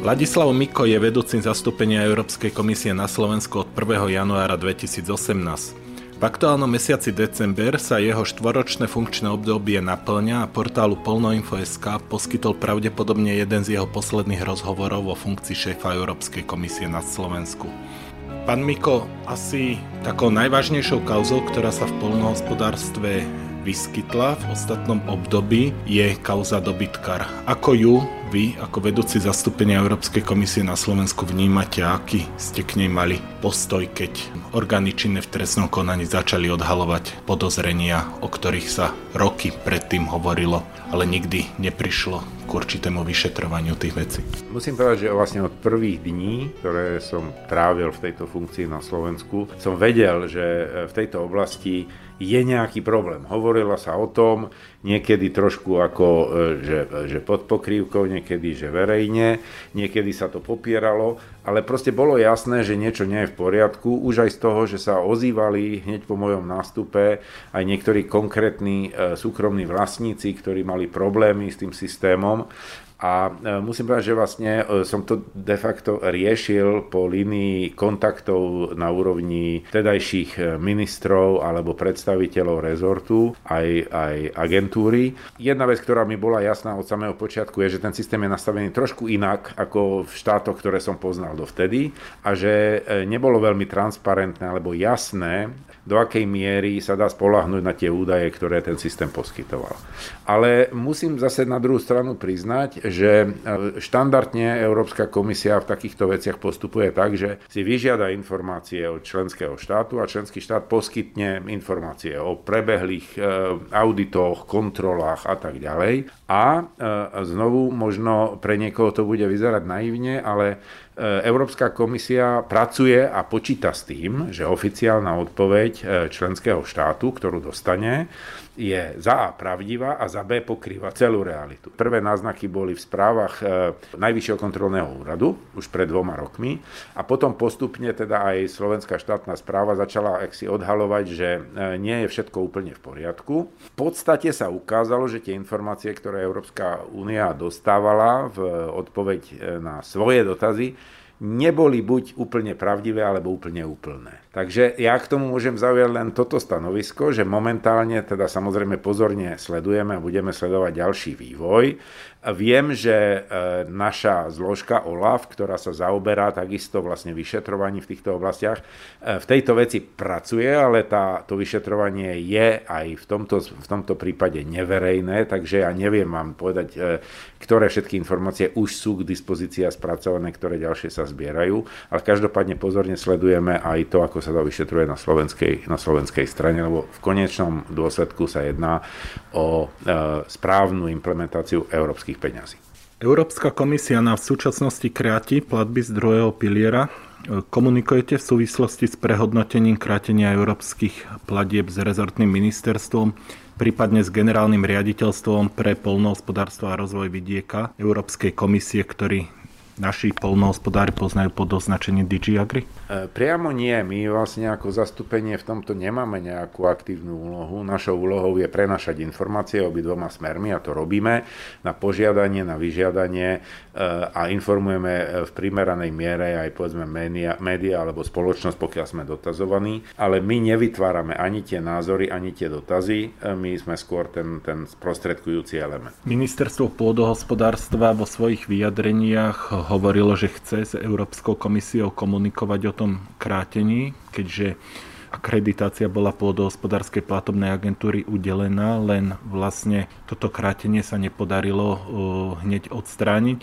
Ladislav Miko je vedúcim zastúpenia Európskej komisie na Slovensku od 1. januára 2018. V aktuálnom mesiaci december sa jeho štvoročné funkčné obdobie naplňa a portálu Polnoinfo.sk poskytol pravdepodobne jeden z jeho posledných rozhovorov o funkcii šéfa Európskej komisie na Slovensku. Pán Miko, asi takou najvážnejšou kauzou, ktorá sa v polnohospodárstve vyskytla v ostatnom období, je kauza dobytkar. Ako ju vy, ako vedúci zastúpenia Európskej komisie na Slovensku, vnímate, aký ste k nej mali postoj, keď orgány činné v trestnom konaní začali odhalovať podozrenia, o ktorých sa roky predtým hovorilo, ale nikdy neprišlo k určitému vyšetrovaniu tých vecí. Musím povedať, že vlastne od prvých dní, ktoré som trávil v tejto funkcii na Slovensku, som vedel, že v tejto oblasti je nejaký problém. Hovorilo sa o tom, niekedy trošku ako, e, že, že pod pokrývkou, niekedy, že verejne, niekedy sa to popieralo, ale proste bolo jasné, že niečo nie je v poriadku, už aj z toho, že sa ozývali hneď po mojom nástupe aj niektorí konkrétni e, súkromní vlastníci, ktorí mali problémy s tým systémom a e, musím povedať, že vlastne e, som to de facto riešil po línii kontaktov na úrovni tedajších e, ministrov alebo predstaviteľov rezortu, aj, aj agentúry. Jedna vec, ktorá mi bola jasná od samého počiatku, je, že ten systém je nastavený trošku inak ako v štátoch, ktoré som poznal dovtedy a že nebolo veľmi transparentné alebo jasné, do akej miery sa dá spolahnúť na tie údaje, ktoré ten systém poskytoval. Ale musím zase na druhú stranu priznať, že e, štandardne Európska komisia v takýchto veciach postupuje tak, že si vyžiada informácie od členského štátu a členský štát poskytne informácie o prebehlých e, auditoch, kontrolách a tak ďalej. A e, znovu možno pre niekoho to bude vyzerať naivne, ale Európska komisia pracuje a počíta s tým, že oficiálna odpoveď e, členského štátu, ktorú dostane, je za A pravdivá a za B pokrýva celú realitu. Prvé náznaky boli v správach e, Najvyššieho kontrolného úradu už pred dvoma rokmi a potom postupne teda aj Slovenská štátna správa začala si odhalovať, že nie je všetko úplne v poriadku. V podstate sa ukázalo, že tie informácie, ktoré Európska únia dostávala v odpoveď na svoje dotazy, neboli buď úplne pravdivé, alebo úplne úplné. Takže ja k tomu môžem zaujať len toto stanovisko, že momentálne teda samozrejme pozorne sledujeme a budeme sledovať ďalší vývoj. Viem, že e, naša zložka OLAF, ktorá sa zaoberá takisto vlastne vyšetrovaním v týchto oblastiach, e, v tejto veci pracuje, ale tá, to vyšetrovanie je aj v tomto, v tomto prípade neverejné, takže ja neviem vám povedať, e, ktoré všetky informácie už sú k dispozícii a spracované, ktoré ďalšie sa zbierajú, ale každopádne pozorne sledujeme aj to, ako sa to vyšetruje na slovenskej, na slovenskej strane, lebo v konečnom dôsledku sa jedná o správnu implementáciu európskych peňazí. Európska komisia na v súčasnosti kráti platby z druhého piliera. Komunikujete v súvislosti s prehodnotením krátenia európskych platieb s rezortným ministerstvom, prípadne s generálnym riaditeľstvom pre polnohospodárstvo a rozvoj vidieka Európskej komisie, ktorý naši polnohospodári poznajú pod označením DigiAgri? E, priamo nie. My vlastne ako zastúpenie v tomto nemáme nejakú aktívnu úlohu. Našou úlohou je prenašať informácie obidvoma smermi a to robíme na požiadanie, na vyžiadanie e, a informujeme e, v primeranej miere aj povedzme média, média alebo spoločnosť, pokiaľ sme dotazovaní. Ale my nevytvárame ani tie názory, ani tie dotazy. My sme skôr ten, ten sprostredkujúci element. Ministerstvo pôdohospodárstva vo svojich vyjadreniach hovorilo, že chce s Európskou komisiou komunikovať o tom krátení, keďže akreditácia bola pôdohospodárskej platobnej agentúry udelená, len vlastne toto krátenie sa nepodarilo hneď odstrániť.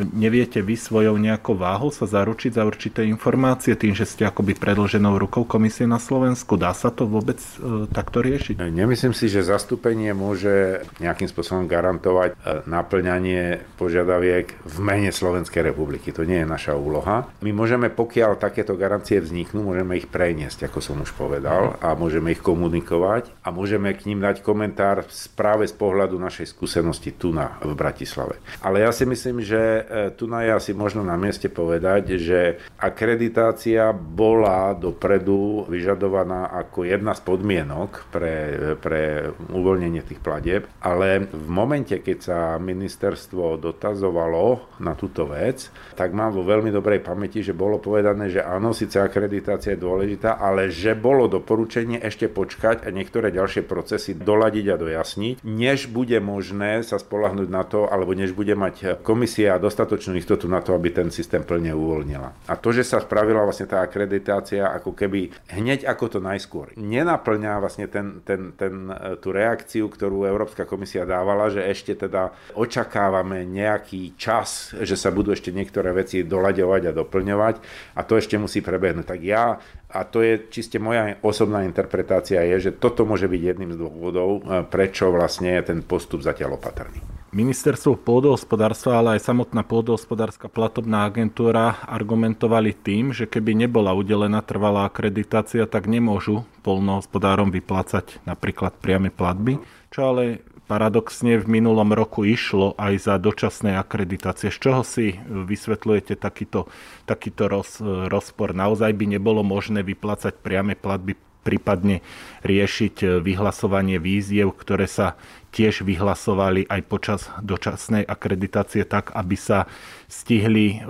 Neviete vy svojou nejakou váhou sa zaručiť za určité informácie tým, že ste akoby predlženou rukou komisie na Slovensku? Dá sa to vôbec uh, takto riešiť? Nemyslím si, že zastúpenie môže nejakým spôsobom garantovať uh, naplňanie požiadaviek v mene Slovenskej republiky. To nie je naša úloha. My môžeme, pokiaľ takéto garancie vzniknú, môžeme ich preniesť, ako som už už povedal a môžeme ich komunikovať a môžeme k ním dať komentár práve z pohľadu našej skúsenosti tu na, v Bratislave. Ale ja si myslím, že e, tu na je asi možno na mieste povedať, že akreditácia bola dopredu vyžadovaná ako jedna z podmienok pre, pre uvoľnenie tých platieb, ale v momente, keď sa ministerstvo dotazovalo na túto vec, tak mám vo veľmi dobrej pamäti, že bolo povedané, že áno, síce akreditácia je dôležitá, ale že bolo doporučenie ešte počkať a niektoré ďalšie procesy doladiť a dojasniť, než bude možné sa spolahnuť na to, alebo než bude mať komisia dostatočnú istotu na to, aby ten systém plne uvoľnila. A to, že sa spravila vlastne tá akreditácia ako keby hneď ako to najskôr, nenaplňa vlastne ten, ten, ten, tú reakciu, ktorú Európska komisia dávala, že ešte teda očakávame nejaký čas, že sa budú ešte niektoré veci doľaďovať a doplňovať a to ešte musí prebehnúť. Tak ja a to je čiste moja osobná interpretácia, je, že toto môže byť jedným z dôvodov, e, prečo vlastne je ten postup zatiaľ opatrný. Ministerstvo pôdohospodárstva, ale aj samotná pôdohospodárska platobná agentúra argumentovali tým, že keby nebola udelená trvalá akreditácia, tak nemôžu polnohospodárom vyplácať napríklad priame platby, čo ale paradoxne v minulom roku išlo aj za dočasné akreditácie. Z čoho si vysvetľujete takýto, takýto roz, rozpor? Naozaj by nebolo možné vyplácať priame platby, prípadne riešiť vyhlasovanie víziev, ktoré sa tiež vyhlasovali aj počas dočasnej akreditácie tak, aby sa stihli e,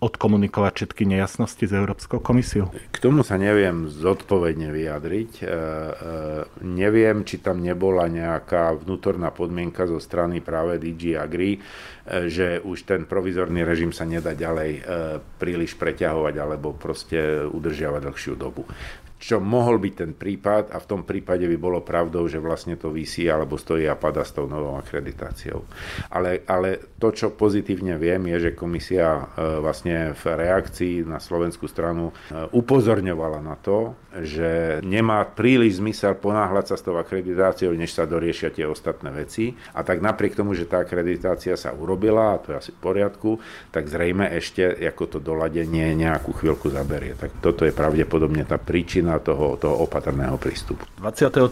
odkomunikovať všetky nejasnosti s Európskou komisiou? K tomu sa neviem zodpovedne vyjadriť. E, e, neviem, či tam nebola nejaká vnútorná podmienka zo strany práve DG Agri, že už ten provizorný režim sa nedá ďalej príliš preťahovať alebo proste udržiavať dlhšiu dobu čo mohol byť ten prípad a v tom prípade by bolo pravdou, že vlastne to vysí alebo stojí a pada s tou novou akreditáciou. Ale, ale to, čo pozitívne viem, je, že komisia e, vlastne v reakcii na slovenskú stranu e, upozorňovala na to, že nemá príliš zmysel ponáhľať sa s tou akreditáciou, než sa doriešia tie ostatné veci. A tak napriek tomu, že tá akreditácia sa urobila, a to je asi v poriadku, tak zrejme ešte ako to doladenie nejakú chvíľku zaberie. Tak toto je pravdepodobne tá príčina príčina toho, toho opatrného prístupu. 23.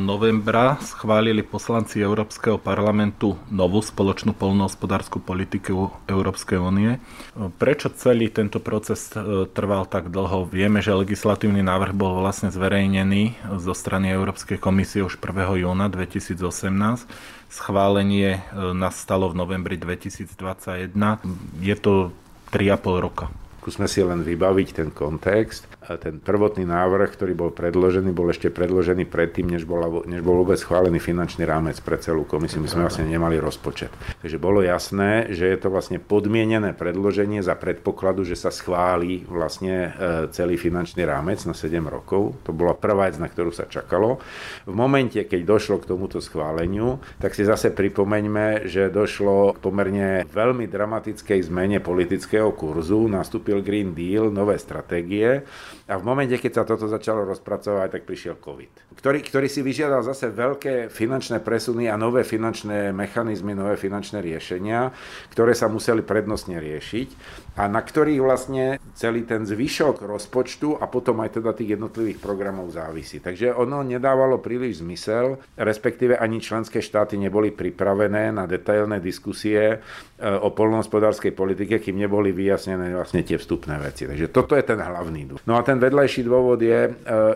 novembra schválili poslanci Európskeho parlamentu novú spoločnú polnohospodárskú politiku Európskej únie. Prečo celý tento proces e, trval tak dlho? Vieme, že legislatívny návrh bol vlastne zverejnený zo strany Európskej komisie už 1. júna 2018 schválenie nastalo v novembri 2021. Je to 3,5 roka. Skúsme si len vybaviť ten kontext ten prvotný návrh, ktorý bol predložený, bol ešte predložený predtým, než, bola, než bol vôbec schválený finančný rámec pre celú komisiu. My sme vlastne nemali rozpočet. Takže bolo jasné, že je to vlastne podmienené predloženie za predpokladu, že sa schváli vlastne e, celý finančný rámec na 7 rokov. To bola prvá vec, na ktorú sa čakalo. V momente, keď došlo k tomuto schváleniu, tak si zase pripomeňme, že došlo k pomerne veľmi dramatickej zmene politického kurzu. Nastúpil Green Deal, nové stratégie a v momente, keď sa toto začalo rozpracovať, tak prišiel COVID, ktorý, ktorý si vyžiadal zase veľké finančné presuny a nové finančné mechanizmy, nové finančné riešenia, ktoré sa museli prednostne riešiť a na ktorých vlastne celý ten zvyšok rozpočtu a potom aj teda tých jednotlivých programov závisí. Takže ono nedávalo príliš zmysel, respektíve ani členské štáty neboli pripravené na detailné diskusie e, o polnohospodárskej politike, kým neboli vyjasnené vlastne tie vstupné veci. Takže toto je ten hlavný dôvod. No a ten vedľajší dôvod je, e,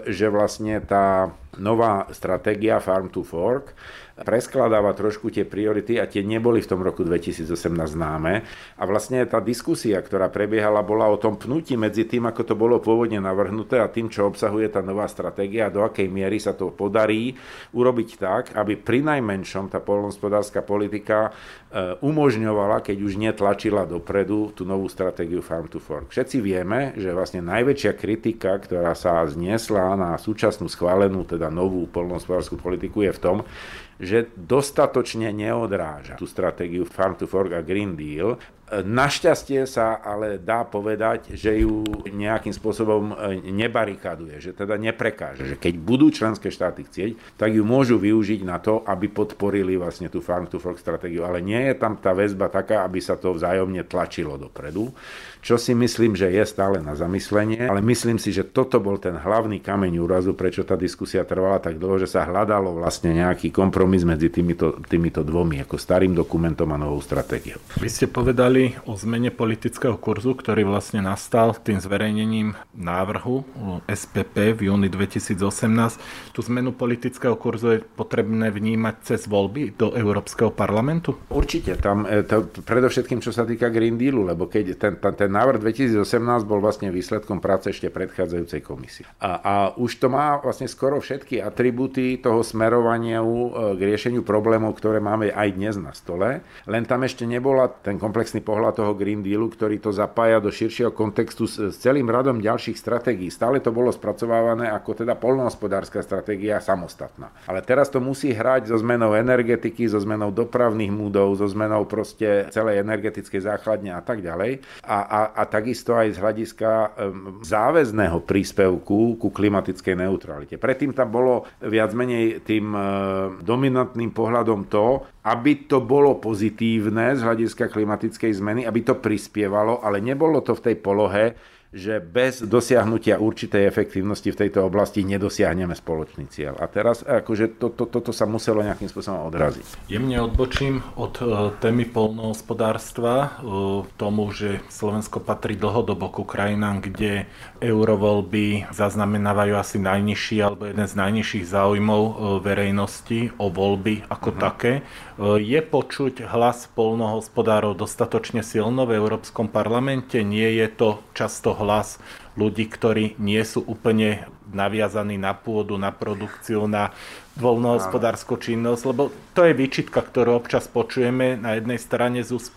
že vlastne tá nová stratégia Farm to Fork preskladáva trošku tie priority a tie neboli v tom roku 2018 známe. A vlastne tá diskusia, ktorá prebiehala, bola o tom pnutí medzi tým, ako to bolo pôvodne navrhnuté a tým, čo obsahuje tá nová stratégia a do akej miery sa to podarí urobiť tak, aby pri najmenšom tá polnospodárska politika e, umožňovala, keď už netlačila dopredu tú novú stratégiu Farm to Fork. Všetci vieme, že vlastne najväčšia kritika, ktorá sa zniesla na súčasnú schválenú, teda novú polnospodárskú politiku je v tom, že dostatočne neodráža tú stratégiu Farm to Fork a Green Deal, Našťastie sa ale dá povedať, že ju nejakým spôsobom e, nebarikaduje, že teda neprekáže, že keď budú členské štáty chcieť, tak ju môžu využiť na to, aby podporili vlastne tú farm to fork stratégiu, ale nie je tam tá väzba taká, aby sa to vzájomne tlačilo dopredu čo si myslím, že je stále na zamyslenie, ale myslím si, že toto bol ten hlavný kameň úrazu, prečo tá diskusia trvala tak dlho, že sa hľadalo vlastne nejaký kompromis medzi týmito, týmito dvomi, ako starým dokumentom a novou stratégiou. Vy ste povedali o zmene politického kurzu, ktorý vlastne nastal tým zverejnením návrhu SPP v júni 2018. Tú zmenu politického kurzu je potrebné vnímať cez voľby do Európskeho parlamentu? Určite, tam e, to, predovšetkým čo sa týka Green Dealu, lebo keď ten, ten, ten návrh 2018 bol vlastne výsledkom práce ešte predchádzajúcej komisie. A, a už to má vlastne skoro všetky atributy toho smerovania e, k riešeniu problémov, ktoré máme aj dnes na stole. Len tam ešte nebola ten komplexný pohľad toho Green Dealu, ktorý to zapája do širšieho kontextu s, s celým radom ďalších stratégií. Stále to bolo spracovávané ako teda polnohospodárska stratégia samostatná. Ale teraz to musí hrať so zmenou energetiky, so zmenou dopravných múdov, so zmenou proste celej energetickej základne a tak ďalej. A, a a, takisto aj z hľadiska záväzného príspevku ku klimatickej neutralite. Predtým tam bolo viac menej tým dominantným pohľadom to, aby to bolo pozitívne z hľadiska klimatickej zmeny, aby to prispievalo, ale nebolo to v tej polohe, že bez dosiahnutia určitej efektívnosti v tejto oblasti nedosiahneme spoločný cieľ. A teraz akože to, to, toto sa muselo nejakým spôsobom odraziť. Jemne odbočím od uh, témy polnohospodárstva uh, tomu, že Slovensko patrí dlhodobo ku krajinám, kde eurovoľby zaznamenávajú asi najnižší alebo jeden z najnižších záujmov uh, verejnosti o voľby ako uh-huh. také. Je počuť hlas polnohospodárov dostatočne silno v Európskom parlamente? Nie je to často hlas ľudí, ktorí nie sú úplne naviazaní na pôdu, na produkciu, na voľnohospodárskú činnosť, lebo to je výčitka, ktorú občas počujeme na jednej strane z úst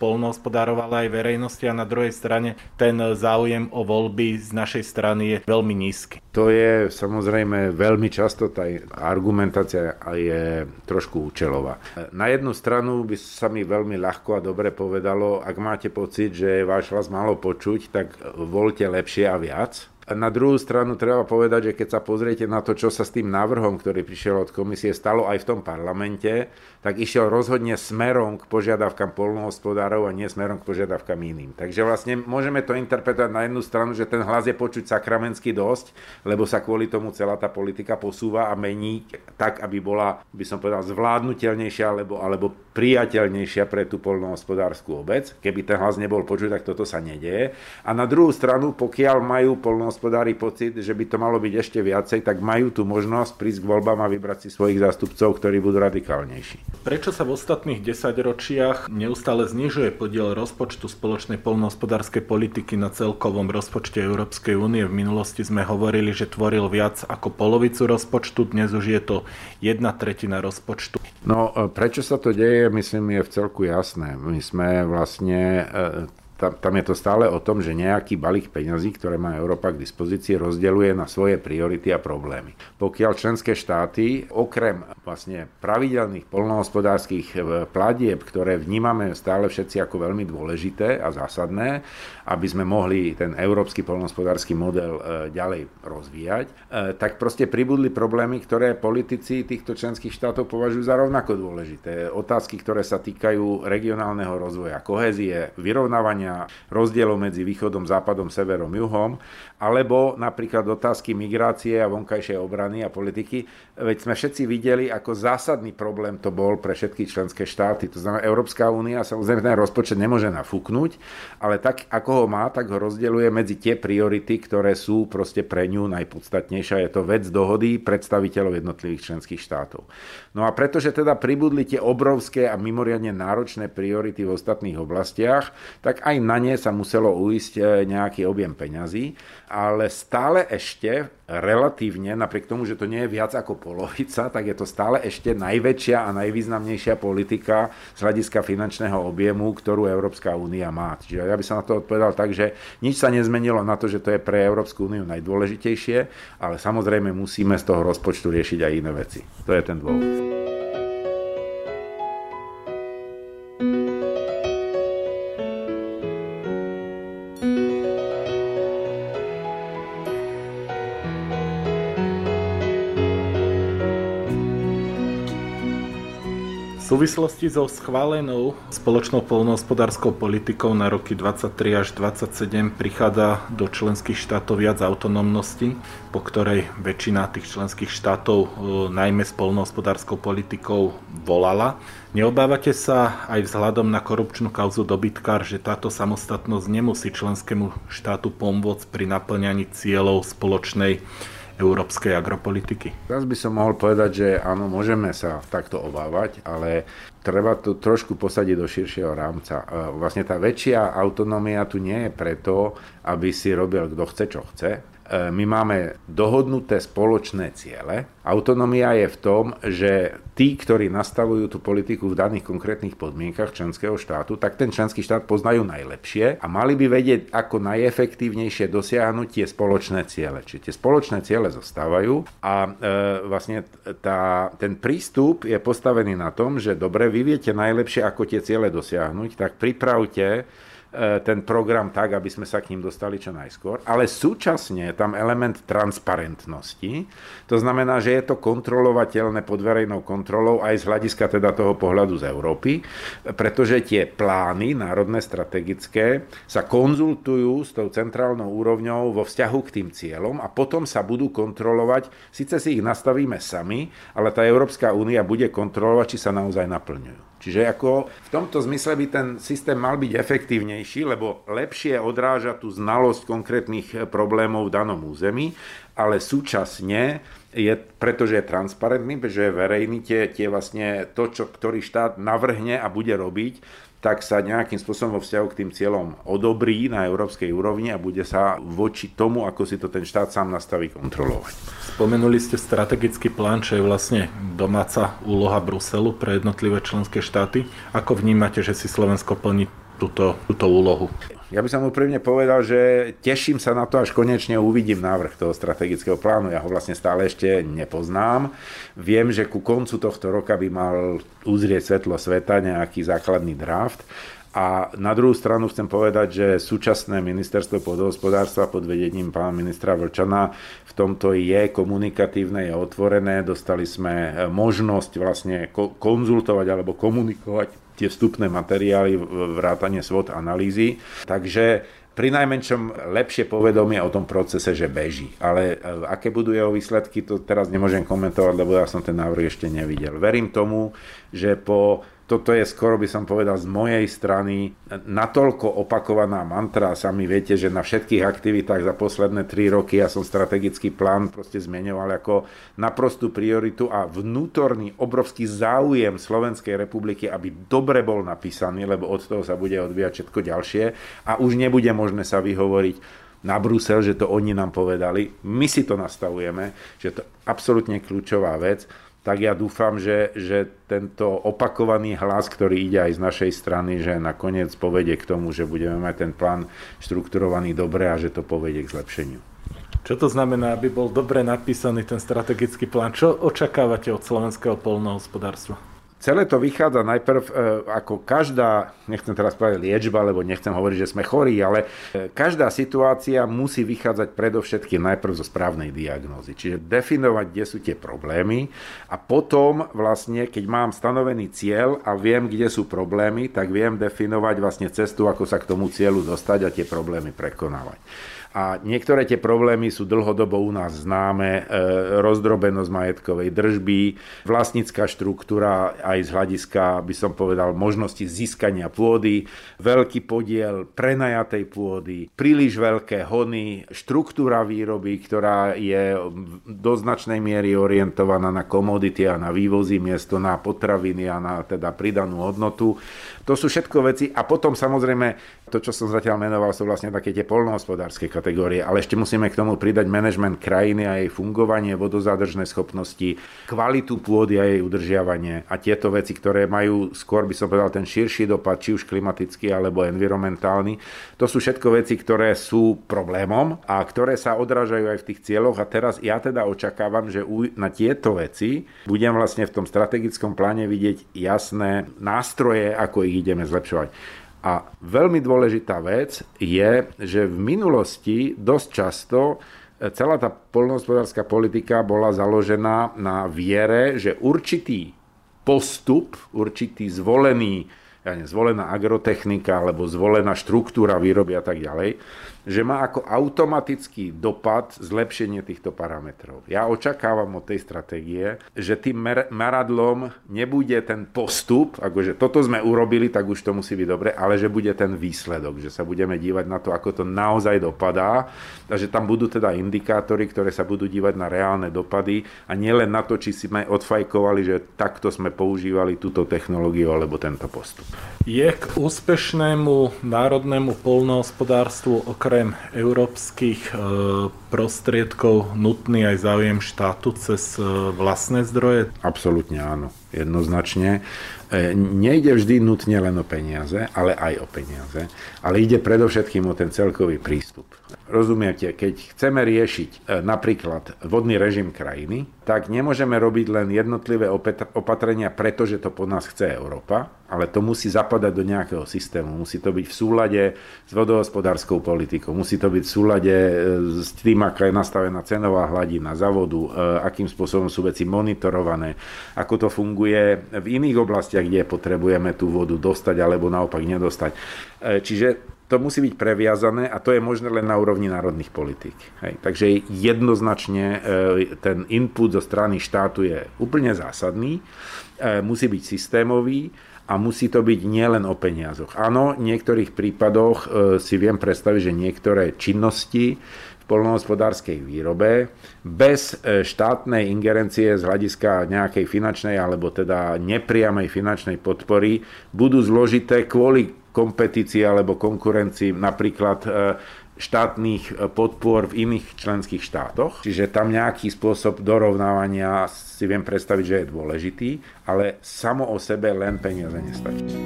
ale aj verejnosti a na druhej strane ten záujem o voľby z našej strany je veľmi nízky. To je samozrejme veľmi často tá argumentácia je trošku účelová. Na jednu stranu by sa mi veľmi ľahko a dobre povedalo, ak máte pocit, že váš hlas malo počuť, tak voľte lepšie a viac na druhú stranu treba povedať, že keď sa pozriete na to, čo sa s tým návrhom, ktorý prišiel od komisie, stalo aj v tom parlamente, tak išiel rozhodne smerom k požiadavkám polnohospodárov a nie smerom k požiadavkám iným. Takže vlastne môžeme to interpretovať na jednu stranu, že ten hlas je počuť sakramensky dosť, lebo sa kvôli tomu celá tá politika posúva a mení tak, aby bola, by som povedal, zvládnutelnejšia alebo, alebo priateľnejšia pre tú polnohospodárskú obec. Keby ten hlas nebol počuť, tak toto sa nedieje. A na druhú stranu, pokiaľ majú polnohospodári pocit, že by to malo byť ešte viacej, tak majú tu možnosť prísť k voľbám a vybrať si svojich zástupcov, ktorí budú radikálnejší. Prečo sa v ostatných desaťročiach neustále znižuje podiel rozpočtu spoločnej polnohospodárskej politiky na celkovom rozpočte Európskej únie? V minulosti sme hovorili, že tvoril viac ako polovicu rozpočtu, dnes už je to jedna tretina rozpočtu. No, prečo sa to deje, myslím, je v celku jasné. My sme vlastne e, tam, tam je to stále o tom, že nejaký balík peňazí, ktoré má Európa k dispozícii, rozdeľuje na svoje priority a problémy. Pokiaľ členské štáty, okrem vlastne pravidelných polnohospodárských eh, platieb, ktoré vnímame stále všetci ako veľmi dôležité a zásadné, aby sme mohli ten európsky polnohospodársky model eh, ďalej rozvíjať, eh, tak proste pribudli problémy, ktoré politici týchto členských štátov považujú za rovnako dôležité. Otázky, ktoré sa týkajú regionálneho rozvoja, kohézie, vyrovnávania riešenia rozdielov medzi východom, západom, severom, juhom, alebo napríklad otázky migrácie a vonkajšej obrany a politiky. Veď sme všetci videli, ako zásadný problém to bol pre všetky členské štáty. To znamená, Európska únia samozrejme ten rozpočet nemôže nafúknuť, ale tak, ako ho má, tak ho rozdeľuje medzi tie priority, ktoré sú proste pre ňu najpodstatnejšia. Je to vec dohody predstaviteľov jednotlivých členských štátov. No a pretože teda pribudli tie obrovské a mimoriadne náročné priority v ostatných oblastiach, tak aj na ne sa muselo uísť e, nejaký objem peňazí, ale stále ešte relatívne, napriek tomu, že to nie je viac ako polovica, tak je to stále ešte najväčšia a najvýznamnejšia politika z hľadiska finančného objemu, ktorú Európska únia má. Čiže ja by som na to odpovedal tak, že nič sa nezmenilo na to, že to je pre Európsku úniu najdôležitejšie, ale samozrejme musíme z toho rozpočtu riešiť aj iné veci. To je ten dôvod. Súvislosti so schválenou spoločnou polnohospodárskou politikou na roky 23 až 27 prichádza do členských štátov viac autonómnosti, po ktorej väčšina tých členských štátov e, najmä s polnohospodárskou politikou volala. Neobávate sa aj vzhľadom na korupčnú kauzu dobytkár, že táto samostatnosť nemusí členskému štátu pomôcť pri naplňaní cieľov spoločnej európskej agropolitiky? Teraz by som mohol povedať, že áno, môžeme sa takto obávať, ale treba to trošku posadiť do širšieho rámca. E, vlastne tá väčšia autonómia tu nie je preto, aby si robil kto chce, čo chce, my máme dohodnuté spoločné ciele. Autonómia je v tom, že tí, ktorí nastavujú tú politiku v daných konkrétnych podmienkach členského štátu, tak ten členský štát poznajú najlepšie a mali by vedieť, ako najefektívnejšie dosiahnuť tie spoločné ciele. Čiže tie spoločné ciele zostávajú a e, vlastne tá, ten prístup je postavený na tom, že dobre, vy viete najlepšie, ako tie ciele dosiahnuť, tak pripravte E, ten program tak, aby sme sa k ním dostali čo najskôr, ale súčasne je tam element transparentnosti, to znamená, že je to kontrolovateľné pod verejnou kontrolou aj z hľadiska teda toho pohľadu z Európy, pretože tie plány národné strategické sa konzultujú s tou centrálnou úrovňou vo vzťahu k tým cieľom a potom sa budú kontrolovať, síce si ich nastavíme sami, ale tá Európska únia bude kontrolovať, či sa naozaj naplňujú. Čiže ako v tomto zmysle by ten systém mal byť efektívnejší, lebo lepšie odráža tú znalosť konkrétnych problémov v danom území, ale súčasne je, pretože je transparentný, pretože je verejný, tie, tie vlastne to, čo ktorý štát navrhne a bude robiť, tak sa nejakým spôsobom vo vzťahu k tým cieľom odobrí na európskej úrovni a bude sa voči tomu, ako si to ten štát sám nastaví, kontrolovať. Spomenuli ste strategický plán, čo je vlastne domáca úloha Bruselu pre jednotlivé členské štáty. Ako vnímate, že si Slovensko plní túto, túto úlohu? Ja by som úprimne povedal, že teším sa na to, až konečne uvidím návrh toho strategického plánu. Ja ho vlastne stále ešte nepoznám. Viem, že ku koncu tohto roka by mal uzrieť svetlo sveta nejaký základný draft. A na druhú stranu chcem povedať, že súčasné ministerstvo podhospodárstva pod vedením pána ministra Vlčana v tomto je komunikatívne, je otvorené. Dostali sme možnosť vlastne konzultovať alebo komunikovať tie vstupné materiály, vrátanie svod analýzy. Takže pri najmenšom lepšie povedomie o tom procese, že beží. Ale e, aké budú jeho výsledky, to teraz nemôžem komentovať, lebo ja som ten návrh ešte nevidel. Verím tomu, že po toto je skoro by som povedal z mojej strany natoľko opakovaná mantra. Sami viete, že na všetkých aktivitách za posledné 3 roky ja som strategický plán proste zmenoval ako naprostú prioritu a vnútorný obrovský záujem Slovenskej republiky, aby dobre bol napísaný, lebo od toho sa bude odvíjať všetko ďalšie a už nebude možné sa vyhovoriť na Brusel, že to oni nám povedali. My si to nastavujeme, že to je absolútne kľúčová vec tak ja dúfam, že, že tento opakovaný hlas, ktorý ide aj z našej strany, že nakoniec povedie k tomu, že budeme mať ten plán štrukturovaný dobre a že to povedie k zlepšeniu. Čo to znamená, aby bol dobre napísaný ten strategický plán? Čo očakávate od slovenského polnohospodárstva? Celé to vychádza najprv e, ako každá, nechcem teraz povedať liečba, lebo nechcem hovoriť, že sme chorí, ale e, každá situácia musí vychádzať predovšetkým najprv zo správnej diagnózy. Čiže definovať, kde sú tie problémy a potom vlastne, keď mám stanovený cieľ a viem, kde sú problémy, tak viem definovať vlastne cestu, ako sa k tomu cieľu dostať a tie problémy prekonávať. A niektoré tie problémy sú dlhodobo u nás známe, e, rozdrobenosť majetkovej držby, vlastnícka štruktúra aj z hľadiska, by som povedal, možnosti získania pôdy, veľký podiel prenajatej pôdy, príliš veľké hony, štruktúra výroby, ktorá je do značnej miery orientovaná na komodity a na vývozy miesto na potraviny a na teda pridanú hodnotu. To sú všetko veci a potom samozrejme to, čo som zatiaľ menoval, sú vlastne také tie polnohospodárske kategórie, ale ešte musíme k tomu pridať manažment krajiny a jej fungovanie, vodozádržné schopnosti, kvalitu pôdy a jej udržiavanie a tieto veci, ktoré majú skôr by som povedal ten širší dopad, či už klimatický alebo environmentálny. To sú všetko veci, ktoré sú problémom a ktoré sa odrážajú aj v tých cieľoch a teraz ja teda očakávam, že na tieto veci budem vlastne v tom strategickom pláne vidieť jasné nástroje, ako ich ideme zlepšovať. A veľmi dôležitá vec je, že v minulosti dosť často e, celá tá poľnohospodárska politika bola založená na viere, že určitý postup, určitý zvolený ja neviem, zvolená agrotechnika alebo zvolená štruktúra výroby a tak ďalej, že má ako automatický dopad zlepšenie týchto parametrov. Ja očakávam od tej stratégie, že tým mer- meradlom nebude ten postup, akože toto sme urobili, tak už to musí byť dobre, ale že bude ten výsledok, že sa budeme dívať na to, ako to naozaj dopadá a že tam budú teda indikátory, ktoré sa budú dívať na reálne dopady a nielen na to, či si sme odfajkovali, že takto sme používali túto technológiu alebo tento postup. Je k úspešnému národnému polnohospodárstvu okrem okrem európskych e, prostriedkov nutný aj záujem štátu cez e, vlastné zdroje? Absolútne áno, jednoznačne. E, nejde vždy nutne len o peniaze, ale aj o peniaze, ale ide predovšetkým o ten celkový prístup. Rozumiete, keď chceme riešiť napríklad vodný režim krajiny, tak nemôžeme robiť len jednotlivé opatrenia, pretože to po nás chce Európa, ale to musí zapadať do nejakého systému. Musí to byť v súlade s vodohospodárskou politikou, musí to byť v súlade e, s tým, aká je nastavená cenová hladina za vodu, e, akým spôsobom sú veci monitorované, ako to funguje v iných oblastiach, kde potrebujeme tú vodu dostať alebo naopak nedostať. E, čiže to musí byť previazané a to je možné len na úrovni národných politík. Hej. Takže jednoznačne e, ten input zo strany štátu je úplne zásadný, e, musí byť systémový a musí to byť nielen o peniazoch. Áno, v niektorých prípadoch si viem predstaviť, že niektoré činnosti polnohospodárskej výrobe bez štátnej ingerencie z hľadiska nejakej finančnej alebo teda nepriamej finančnej podpory budú zložité kvôli kompetícii alebo konkurencii napríklad e, štátnych e, podpor v iných členských štátoch. Čiže tam nejaký spôsob dorovnávania si viem predstaviť, že je dôležitý, ale samo o sebe len peniaze nestačí.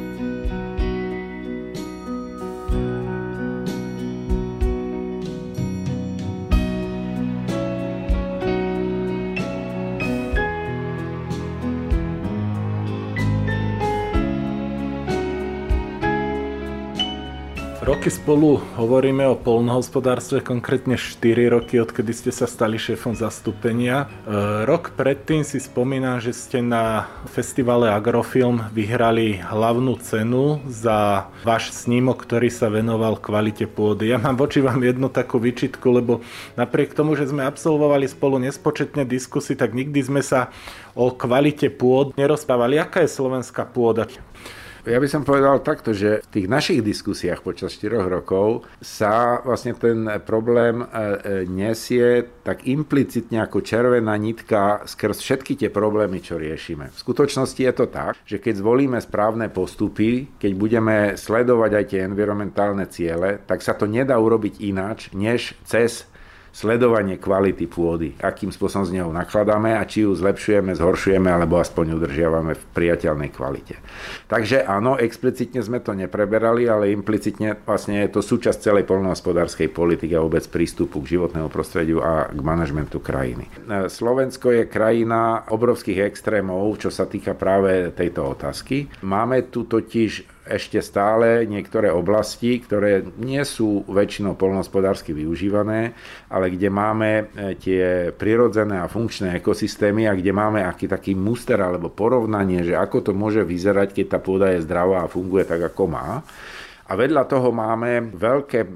Roky spolu hovoríme o polnohospodárstve, konkrétne 4 roky, odkedy ste sa stali šéfom zastúpenia. E, rok predtým si spomínam, že ste na festivale Agrofilm vyhrali hlavnú cenu za váš snímok, ktorý sa venoval kvalite pôdy. Ja mám voči vám jednu takú vyčitku, lebo napriek tomu, že sme absolvovali spolu nespočetne diskusy, tak nikdy sme sa o kvalite pôd nerozprávali. Aká je slovenská pôda? Ja by som povedal takto, že v tých našich diskusiách počas 4 rokov sa vlastne ten problém e, e, nesie tak implicitne ako červená nitka skrz všetky tie problémy, čo riešime. V skutočnosti je to tak, že keď zvolíme správne postupy, keď budeme sledovať aj tie environmentálne ciele, tak sa to nedá urobiť ináč, než cez sledovanie kvality pôdy, akým spôsobom s ňou nakladáme a či ju zlepšujeme, zhoršujeme alebo aspoň udržiavame v priateľnej kvalite. Takže áno, explicitne sme to nepreberali, ale implicitne vlastne je to súčasť celej poľnohospodárskej politiky a vôbec prístupu k životnému prostrediu a k manažmentu krajiny. Slovensko je krajina obrovských extrémov, čo sa týka práve tejto otázky. Máme tu totiž ešte stále niektoré oblasti, ktoré nie sú väčšinou polnohospodársky využívané, ale kde máme e, tie prirodzené a funkčné ekosystémy a kde máme aký taký muster alebo porovnanie, že ako to môže vyzerať, keď tá pôda je zdravá a funguje tak, ako má. A vedľa toho máme veľké,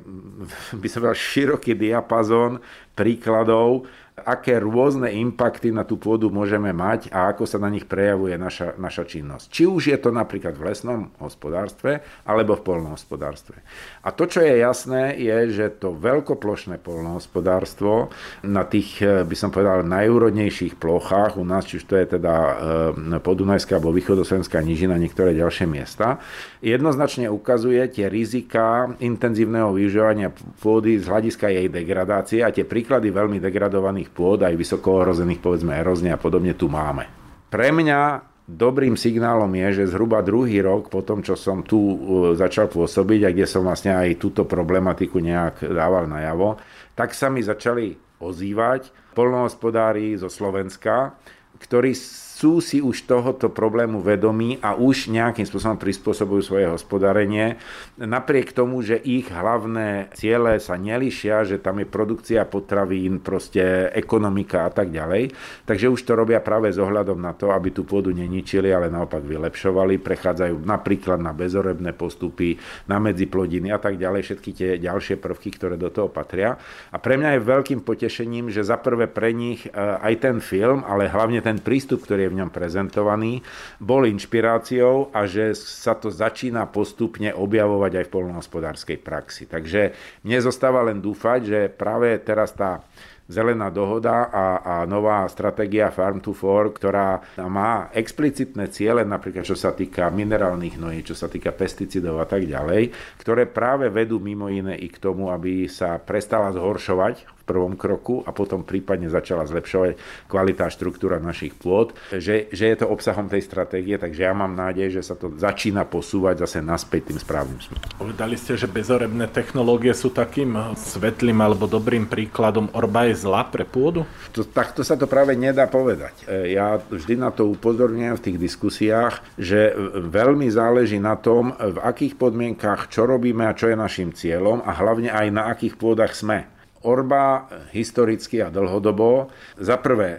by som povedal, široký diapazón príkladov, aké rôzne impakty na tú pôdu môžeme mať a ako sa na nich prejavuje naša, naša činnosť. Či už je to napríklad v lesnom hospodárstve alebo v polnohospodárstve. A to, čo je jasné, je, že to veľkoplošné polnohospodárstvo na tých, eh, by som povedal, najúrodnejších plochách u nás, či už to je teda eh, Podunajská alebo Východoslovenská nížina, niektoré ďalšie miesta, jednoznačne ukazuje tie rizika intenzívneho využívania pôdy z hľadiska jej degradácie a tie príklady veľmi degradovaných ohrozených pôd, aj vysoko ohrozených, povedzme erozne a podobne tu máme. Pre mňa Dobrým signálom je, že zhruba druhý rok po tom, čo som tu e, začal pôsobiť a kde som vlastne aj túto problematiku nejak dával najavo, tak sa mi začali ozývať polnohospodári zo Slovenska, ktorí sú si už tohoto problému vedomí a už nejakým spôsobom prispôsobujú svoje hospodárenie. Napriek tomu, že ich hlavné ciele sa nelišia, že tam je produkcia potravín, proste ekonomika a tak ďalej. Takže už to robia práve s ohľadom na to, aby tú pôdu neničili, ale naopak vylepšovali. Prechádzajú napríklad na bezorebné postupy, na medziplodiny a tak ďalej, všetky tie ďalšie prvky, ktoré do toho patria. A pre mňa je veľkým potešením, že za prvé pre nich e, aj ten film, ale hlavne ten prístup, ktorý je v ňom prezentovaný, bol inšpiráciou a že sa to začína postupne objavovať aj v polnohospodárskej praxi. Takže mne zostáva len dúfať, že práve teraz tá zelená dohoda a, a nová stratégia Farm to Fork, ktorá má explicitné ciele, napríklad čo sa týka minerálnych hnojí, čo sa týka pesticidov a tak ďalej, ktoré práve vedú mimo iné i k tomu, aby sa prestala zhoršovať prvom kroku a potom prípadne začala zlepšovať kvalita a štruktúra našich pôd, že, že je to obsahom tej stratégie, takže ja mám nádej, že sa to začína posúvať zase naspäť tým správnym smerom. Povedali ste, že bezorebné technológie sú takým svetlým alebo dobrým príkladom orba je zla pre pôdu? To, takto sa to práve nedá povedať. E, ja vždy na to upozorňujem v tých diskusiách, že veľmi záleží na tom, v akých podmienkach, čo robíme a čo je našim cieľom a hlavne aj na akých pôdach sme. Orba historicky a dlhodobo. Za prvé, e,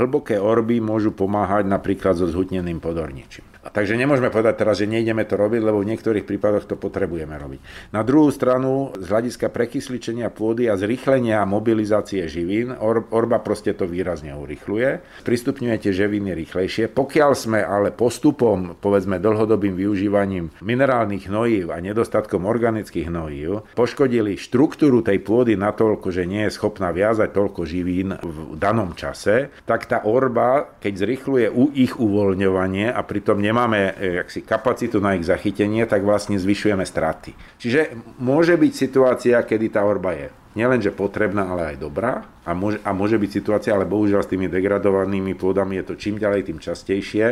hlboké orby môžu pomáhať napríklad so zhutneným podorničím. Takže nemôžeme povedať teraz, že nejdeme to robiť, lebo v niektorých prípadoch to potrebujeme robiť. Na druhú stranu, z hľadiska prekysličenia pôdy a zrýchlenia mobilizácie živín, or, orba proste to výrazne urychluje. Pristupňujete živiny rýchlejšie. Pokiaľ sme ale postupom, povedzme dlhodobým využívaním minerálnych hnojív a nedostatkom organických hnojív poškodili štruktúru tej pôdy natoľko, že nie je schopná viazať toľko živín v danom čase, tak tá orba, keď zrychluje ich uvoľňovanie a pritom nemá nemáme e, jaksi, kapacitu na ich zachytenie, tak vlastne zvyšujeme straty. Čiže môže byť situácia, kedy tá orba je nielenže potrebná, ale aj dobrá a môže, a môže byť situácia, ale bohužiaľ s tými degradovanými pôdami je to čím ďalej, tým častejšie,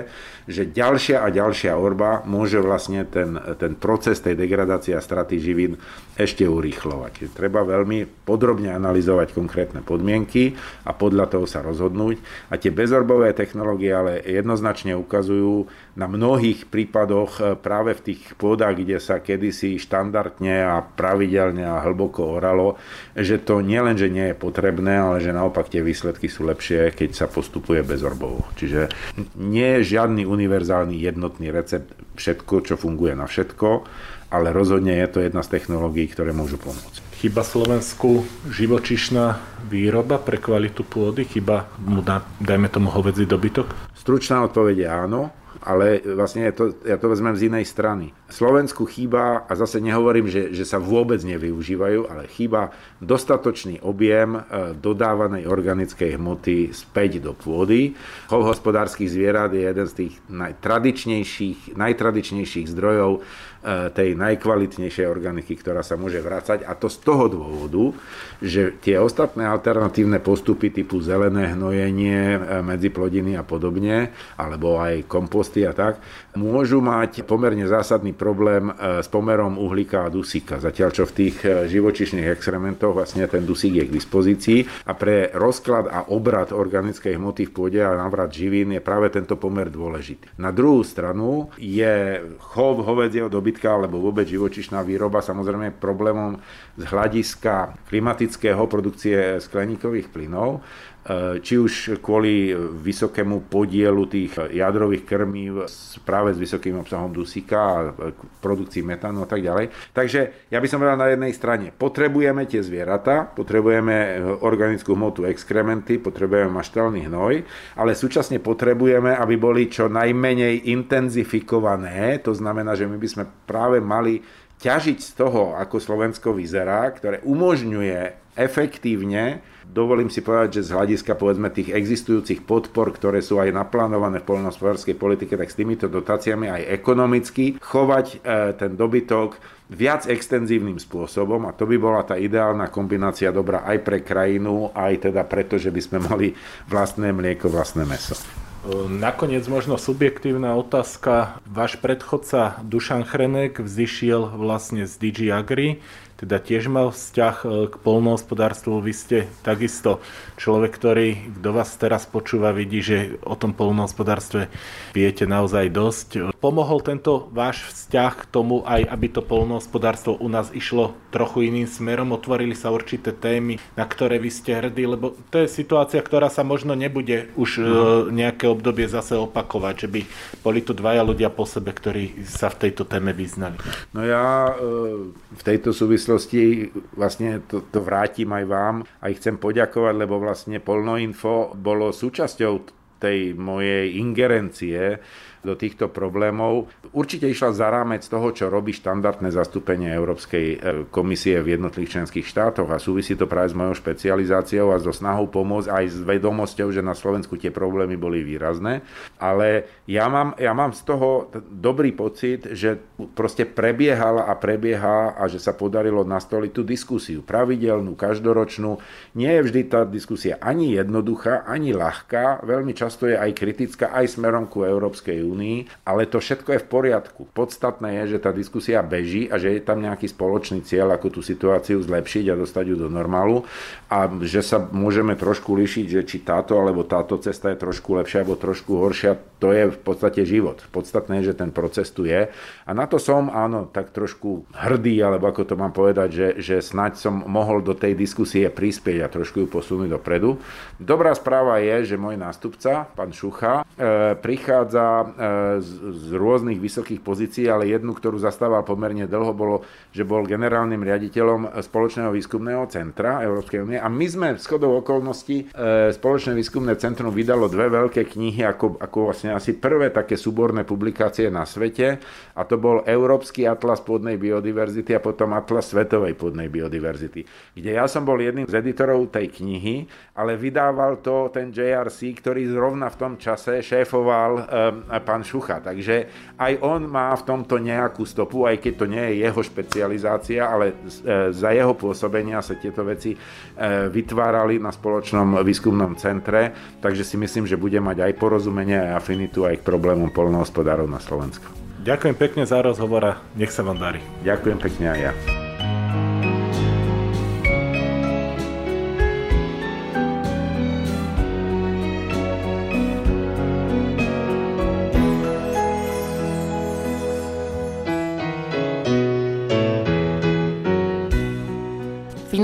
že ďalšia a ďalšia orba môže vlastne ten, ten proces tej degradácie a straty živín ešte urýchlovať. Treba veľmi podrobne analyzovať konkrétne podmienky a podľa toho sa rozhodnúť. A tie bezorbové technológie ale jednoznačne ukazujú na mnohých prípadoch e, práve v tých pôdach, kde sa kedysi štandardne a pravidelne a hlboko oralo, že to nielen, že nie je potrebné, ale že naopak tie výsledky sú lepšie, keď sa postupuje bez orbov. Čiže nie je žiadny univerzálny jednotný recept všetko, čo funguje na všetko, ale rozhodne je to jedna z technológií, ktoré môžu pomôcť. Chyba Slovensku živočišná výroba pre kvalitu pôdy? Chyba mu, dajme tomu, hovedzí dobytok? Stručná odpoveď je áno ale vlastne to, ja to vezmem z inej strany. Slovensku chýba, a zase nehovorím, že, že sa vôbec nevyužívajú, ale chýba dostatočný objem e, dodávanej organickej hmoty späť do pôdy. Chov hospodárskych zvierat je jeden z tých najtradičnejších, najtradičnejších zdrojov tej najkvalitnejšej organiky, ktorá sa môže vrácať. A to z toho dôvodu, že tie ostatné alternatívne postupy typu zelené hnojenie, e, medziplodiny a podobne, alebo aj komposty a tak, môžu mať pomerne zásadný problém e, s pomerom uhlíka a dusíka. Zatiaľ čo v tých živočišných exkrementoch vlastne ten dusík je k dispozícii a pre rozklad a obrad organickej hmoty v pôde a navrat živín je práve tento pomer dôležitý. Na druhú stranu je chov hovedzieho dobytka alebo vôbec živočišná výroba samozrejme problémom z hľadiska klimatického produkcie skleníkových plynov, e, či už kvôli vysokému podielu tých jadrových krmív práve s vysokým obsahom dusíka a produkcii metánu a tak ďalej. Takže ja by som povedal na jednej strane, potrebujeme tie zvieratá, potrebujeme organickú hmotu exkrementy, potrebujeme maštálny hnoj, ale súčasne potrebujeme, aby boli čo najmenej intenzifikované, to znamená, že my by sme práve mali ťažiť z toho, ako Slovensko vyzerá, ktoré umožňuje efektívne, dovolím si povedať, že z hľadiska povedzme tých existujúcich podpor, ktoré sú aj naplánované v poľnohospodárskej politike, tak s týmito dotáciami aj ekonomicky chovať e, ten dobytok viac extenzívnym spôsobom a to by bola tá ideálna kombinácia dobrá aj pre krajinu, aj teda preto, že by sme mali vlastné mlieko, vlastné meso. Nakoniec možno subjektívna otázka. Váš predchodca Dušan Chrenek vzýšiel vlastne z DG Agri, teda tiež mal vzťah e, k polnohospodárstvu. Vy ste takisto človek, ktorý, kto vás teraz počúva, vidí, že o tom polnohospodárstve viete naozaj dosť. Pomohol tento váš vzťah k tomu aj, aby to polnohospodárstvo u nás išlo trochu iným smerom? Otvorili sa určité témy, na ktoré vy ste hrdí, lebo to je situácia, ktorá sa možno nebude už e, nejaké obdobie zase opakovať, že by boli tu dvaja ľudia po sebe, ktorí sa v tejto téme vyznali. No ja e, v tejto súvislosti vlastne to, to vrátim aj vám. Aj chcem poďakovať, lebo vlastne Polnoinfo bolo súčasťou tej mojej ingerencie do týchto problémov. Určite išla za rámec toho, čo robí štandardné zastúpenie Európskej e, komisie v jednotlivých členských štátoch a súvisí to práve s mojou špecializáciou a so snahou pomôcť aj s vedomosťou, že na Slovensku tie problémy boli výrazné. Ale ja mám, ja mám z toho dobrý pocit, že proste prebiehala a prebieha a že sa podarilo nastoliť tú diskusiu pravidelnú, každoročnú. Nie je vždy tá diskusia ani jednoduchá, ani ľahká, veľmi často je aj kritická aj smerom ku Európskej únii únii, ale to všetko je v poriadku. Podstatné je, že tá diskusia beží a že je tam nejaký spoločný cieľ, ako tú situáciu zlepšiť a dostať ju do normálu a že sa môžeme trošku lišiť, že či táto alebo táto cesta je trošku lepšia alebo trošku horšia, to je v podstate život. Podstatné je, že ten proces tu je a na to som, áno, tak trošku hrdý, alebo ako to mám povedať, že, že snaď som mohol do tej diskusie prispieť a trošku ju posunúť dopredu. Dobrá správa je, že môj nástupca, pán Šucha, e, prichádza z, z rôznych vysokých pozícií, ale jednu, ktorú zastával pomerne dlho, bolo, že bol generálnym riaditeľom Spoločného výskumného centra Európskej únie. A my sme shodou okolností e, Spoločné výskumné centrum vydalo dve veľké knihy ako, ako vlastne asi prvé také súborné publikácie na svete. A to bol Európsky atlas pôdnej biodiverzity a potom Atlas svetovej pôdnej biodiverzity, kde ja som bol jedným z editorov tej knihy, ale vydával to ten JRC, ktorý zrovna v tom čase šéfoval pán Šucha. Takže aj on má v tomto nejakú stopu, aj keď to nie je jeho špecializácia, ale e, za jeho pôsobenia sa tieto veci e, vytvárali na spoločnom výskumnom centre, takže si myslím, že bude mať aj porozumenie a afinitu aj k problémom polnohospodárov na Slovensku. Ďakujem pekne za rozhovor a nech sa vám darí. Ďakujem pekne aj ja.